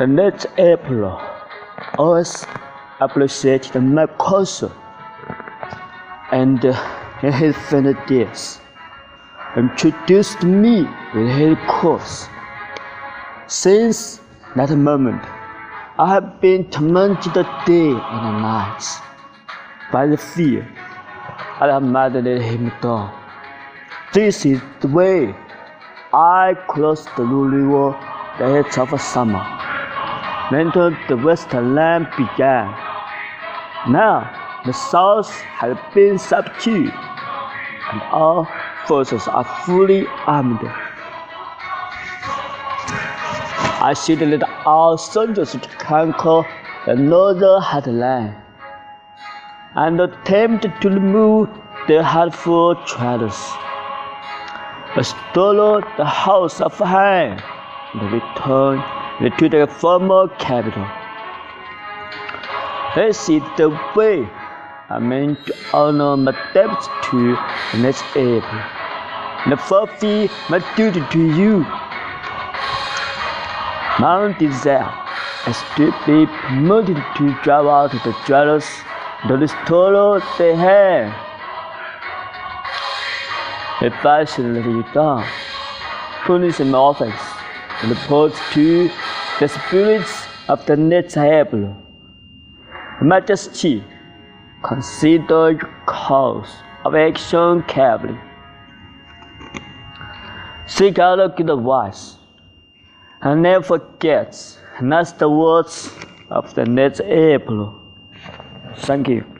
The next April always appreciated my concert and his days introduced me with his course. Since that moment, I have been tormented day and night by the fear I have might let him down. This is the way I crossed the river the edge of summer. When the western land began. Now the south has been subdued, and all forces are fully armed. I should let our soldiers to conquer the northern heartland and attempt to remove the harmful traitors. stole the house of Han and return to the former capital. This is the way I mean to honor my debts to the next April and fulfill my duty to you. My desire is to be promoted to drive out the jealous, the restore they have. If I should let you down, punish my offense and report to the spirits of the April. Majesty, consider your course of action carefully. Seek out a good advice and never forget, that's the words of the April. Thank you.